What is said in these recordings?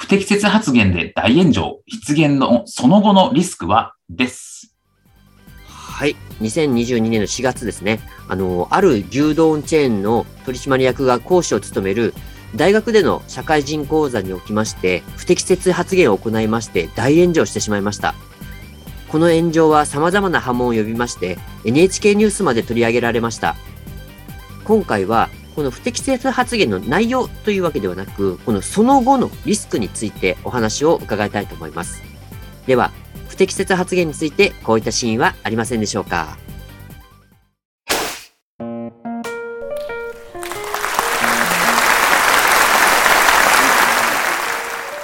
不適切発言で大炎上出現のその後のリスクはです。はい。2022年の4月ですね。あのある牛丼チェーンの取締役が講師を務める大学での社会人講座におきまして不適切発言を行いまして大炎上してしまいました。この炎上は様々な波紋を呼びまして NHK ニュースまで取り上げられました。今回はこの不適切発言の内容というわけではなく、このその後のリスクについてお話を伺いたいと思います。では、不適切発言についてこういったシーンはありませんでしょうか？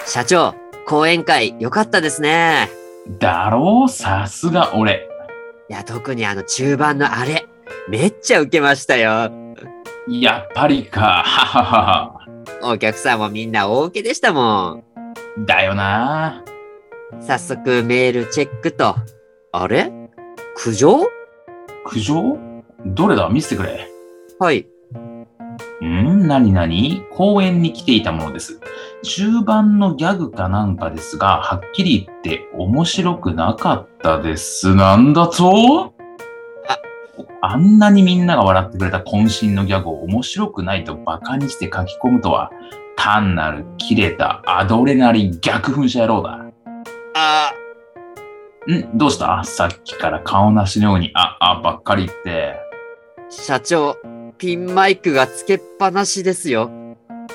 社長、講演会良かったですね。だろう？さすが俺。いや、特にあの中盤のあれ、めっちゃ受けましたよ。やっぱりか。はははお客さんもみんな大受けでしたもん。だよな。早速メールチェックと。あれ？苦情？苦情？どれだ？見せてくれ。はい。ん？なになに公園に来ていたものです。中盤のギャグかなんかですが、はっきり言って面白くなかったです。なんだと？あんなにみんなが笑ってくれた渾身のギャグを面白くないと馬鹿にして書き込むとは、単なる切れたアドレナリン逆噴射野郎だ。あん？どうした？さっきから顔なしのように、あ、あばっかり言って。社長、ピンマイクがつけっぱなしですよ。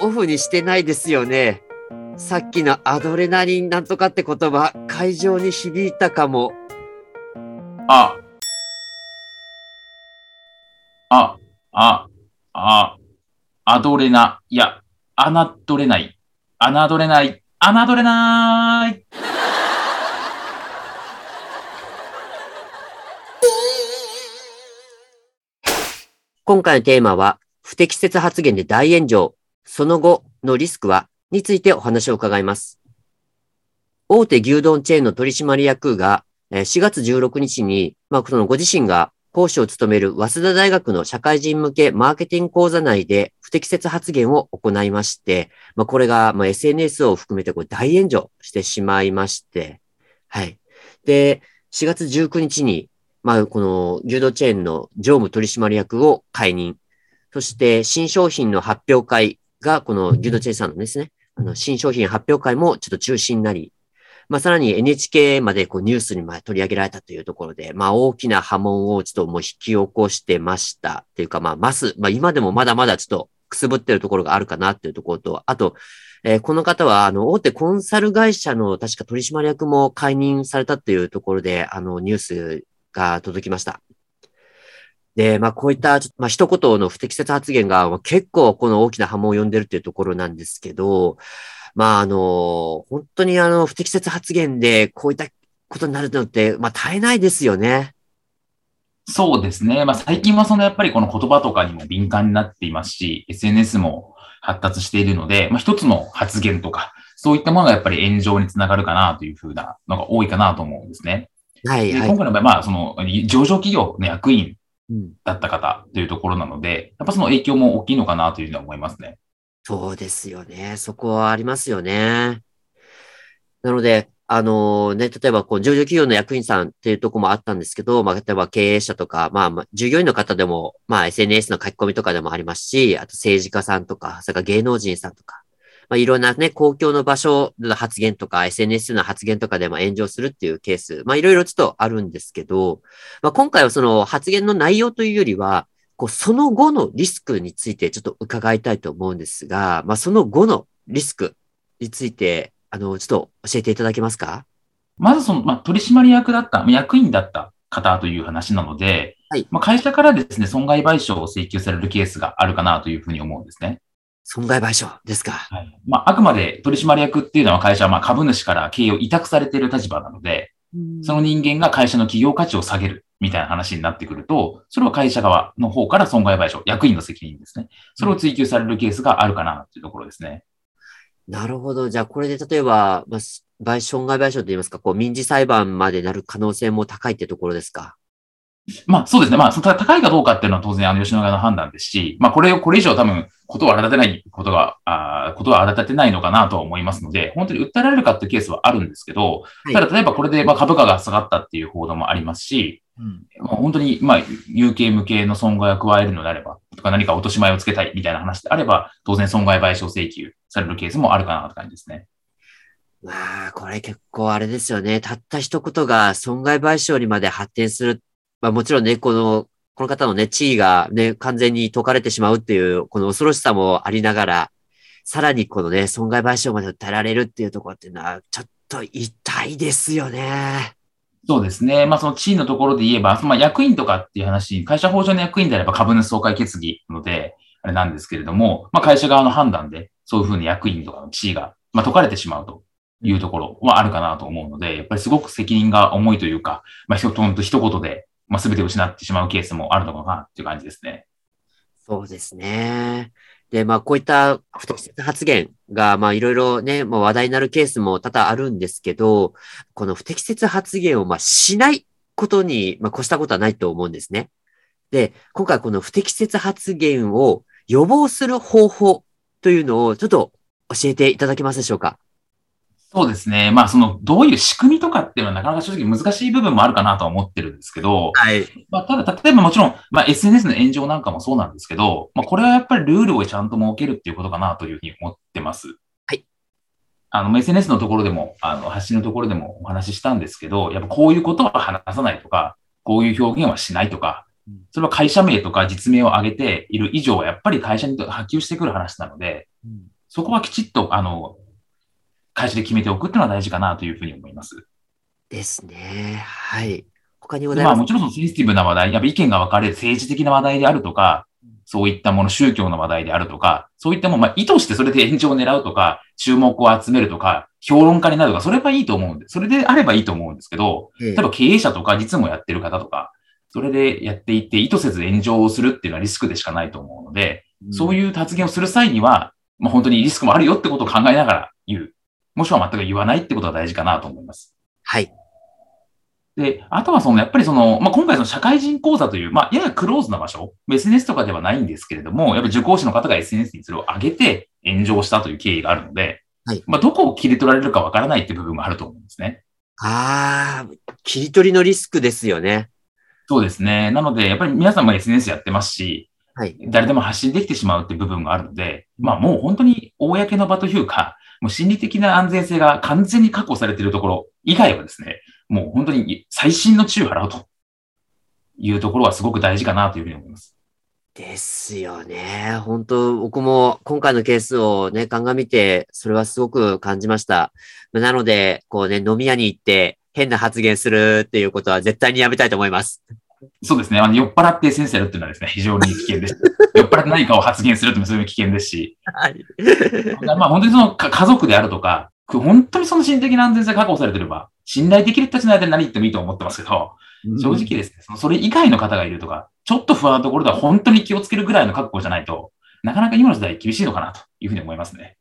オフにしてないですよね。さっきのアドレナリンなんとかって言葉、会場に響いたかも。あ、あ、あ、あ、アドレナ、いや、アナドレない、アナドレない、アナドレない。今回のテーマは、不適切発言で大炎上、その後のリスクは、についてお話を伺います。大手牛丼チェーンの取締役が、4月16日に、まあ、そのご自身が講師を務める早稲田大学の社会人向けマーケティング講座内で不適切発言を行いまして、まあ、これがまあ SNS を含めてこれ大炎上してしまいまして、はい。で、4月19日に、まあ、この牛丼チェーンの常務取締役を解任。そして新商品の発表会が、この牛丼チェーンさんのですね、あの、新商品発表会もちょっと中止になり、まあ、さらに NHK までこうニュースにま取り上げられたというところで、まあ、大きな波紋をちょっともう引き起こしてましたっていうか、まあ、ます、まあ、今でもまだまだちょっとくすぶってるところがあるかなっていうところと、あと、えー、この方は、あの、大手コンサル会社の確か取締役も解任されたっていうところで、あの、ニュースが届きました。で、まあ、こういった、まあ、一言の不適切発言が結構この大きな波紋を呼んでるっていうところなんですけど、まあ、あの、本当にあの、不適切発言でこういったことになるのって、まあ、絶えないですよね。そうですね。まあ、最近はそのやっぱりこの言葉とかにも敏感になっていますし、SNS も発達しているので、まあ、一つの発言とか、そういったものがやっぱり炎上につながるかなというふうなのが多いかなと思うんですね。はい、はい、今回の場合、まあ、その、上場企業の役員だった方というところなので、やっぱその影響も大きいのかなというふうに思いますね。そうですよね。そこはありますよね。なので、あのね、例えば、こう、上場企業の役員さんっていうとこもあったんですけど、まあ、例えば経営者とか、まあ、従業員の方でも、まあ、SNS の書き込みとかでもありますし、あと政治家さんとか、それから芸能人さんとか、まあ、いろんなね、公共の場所の発言とか、SNS の発言とかでも炎上するっていうケース、まあ、いろいろちょっとあるんですけど、まあ、今回はその発言の内容というよりは、こう、その後のリスクについてちょっと伺いたいと思うんですが、まあ、その後のリスクについて、あの、ちょっと教えていただけますか？まずその、まあ、取締役だった、役員だった方という話なので、はい、まあ、会社からですね、損害賠償を請求されるケースがあるかなというふうに思うんですね。損害賠償ですか。はい。まあ、あくまで取締役っていうのは会社はまあ株主から経営を委託されている立場なので、その人間が会社の企業価値を下げるみたいな話になってくると、それは会社側の方から損害賠償、役員の責任ですね。それを追求されるケースがあるかなというところですね。なるほど。じゃあ、これで例えば、まあ、賠損害賠償と言いますか、こう、民事裁判までなる可能性も高いってところですか？まあそうですね。まあその高いかどうかっていうのは当然あの吉野側の判断ですし、まあこれをこれ以上多分ことを荒立てないことが、あことは荒立てないのかなと思いますので、本当に訴えられるかっていうケースはあるんですけど、はいただ例えばこれでまあ株価が下がったっていう報道もありますし、うん。まあ本当にまあ有形無形の損害を加えるのであれば、とか何か落とし前をつけたいみたいな話であれば、当然損害賠償請求されるケースもあるかなって感じですね。まあ、これ結構あれですよね。たった一言が損害賠償にまで発展する。まあもちろんね、この、この方のね、地位がね、完全に解かれてしまうっていう、この恐ろしさもありながら、さらにこのね、損害賠償まで訴えられるっていうところっていうのは、ちょっと痛いですよね。そうですね。まあその地位のところで言えば、まあ役員とかっていう話、会社法上の役員であれば株主総会決議ので、あれなんですけれども、まあ会社側の判断で、そういうふうに役員とかの地位が、まあ解かれてしまうというところはあるかなと思うので、やっぱりすごく責任が重いというか、まあ一言と一言で、まあ全て失ってしまうケースもあるのかなっていう感じですね。そうですね。で、まあ、こういった不適切発言が、まあ、いろいろね、まあ、話題になるケースも多々あるんですけど、この不適切発言を、まあ、しないことに、まあ、越したことはないと思うんですね。で、今回この不適切発言を予防する方法というのを、ちょっと教えていただけますでしょうか？そうですね。まあその、どういう仕組みとかっていうのはなかなか正直難しい部分もあるかなとは思ってるんですけど、はい。まあ、ただ、例えばもちろん、まあ、SNS の炎上なんかもそうなんですけど、まあ、これはやっぱりルールをちゃんと設けるっていうことかなというふうに思ってます。はい。あの、まあ SNS のところでも、あの、発信のところでもお話ししたんですけど、やっぱこういうことは話さないとか、こういう表現はしないとかうん、それは会社名とか実名を挙げている以上は、やっぱり会社に波及してくる話なので、そこはきちっと、あの、会社で決めておくっていうのは大事かなというふうに思います。ですね。はい。他にござでまあいますもちろんそのセンシティブな話題、やっぱ意見が分かれる政治的な話題であるとか、そういったもの、宗教の話題であるとか、そういったもの、まあ意図してそれで炎上を狙うとか、注目を集めるとか、評論家になるとか、それはいいと思うんで、それであればいいと思うんですけど、ええ例えば経営者とか実務をやってる方とか、それでやっていって意図せず炎上をするっていうのはリスクでしかないと思うので、そうういう発言をする際には、まあ本当にリスクもあるよってことを考えながら言う。もしくは全く言わないってことが大事かなと思います。はい。で、あとはその、やっぱりその、まあ、今回その社会人講座という、まあ、ややクローズな場所、SNS とかではないんですけれども、やっぱり受講師の方が SNS にそれを上げて炎上したという経緯があるので、はいまあ、どこを切り取られるかわからないっていう部分があると思うんですね。ああ、切り取りのリスクですよね。そうですね。なので、やっぱり皆さんも SNS やってますし、はい。誰でも発信できてしまうっていう部分があるので、まあもう本当に公の場というか、もう心理的な安全性が完全に確保されているところ以外はですね、もう本当に最新の注意を払うというところはすごく大事かなというふうに思います。ですよね。本当僕も今回のケースをね、鑑みて、それはすごく感じました。まあなので、こうね、飲み屋に行って変な発言するっていうことは絶対にやめたいと思います。そうですね。あの酔っ払って先生やるっていうのはですね、非常に危険です。酔っ払って何かを発言するってもすごい危険ですし、はい。まあ本当にそのか家族であるとか、本当にその心理的な安全性が確保されてれば、信頼できる人たちの間で何言ってもいいと思ってますけど、正直ですね、そのそれ以外の方がいるとか、ちょっと不安なところでは本当に気をつけるぐらいの覚悟じゃないと、なかなか今の時代厳しいのかなというふうに思いますね。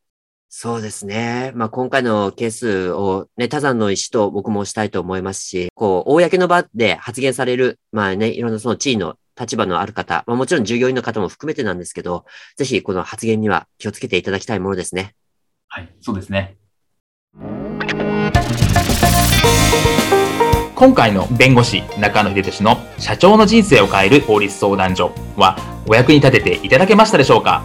そうですね。まあ、今回のケースをね、他山の意思と僕もしたいと思いますし、こう、公の場で発言される、まあね、いろんなその地位の立場のある方、まあ、もちろん従業員の方も含めてなんですけど、ぜひこの発言には気をつけていただきたいものですね。はい、そうですね。今回の弁護士中野秀俊の社長の人生を変える法律相談所はお役に立てていただけましたでしょうか？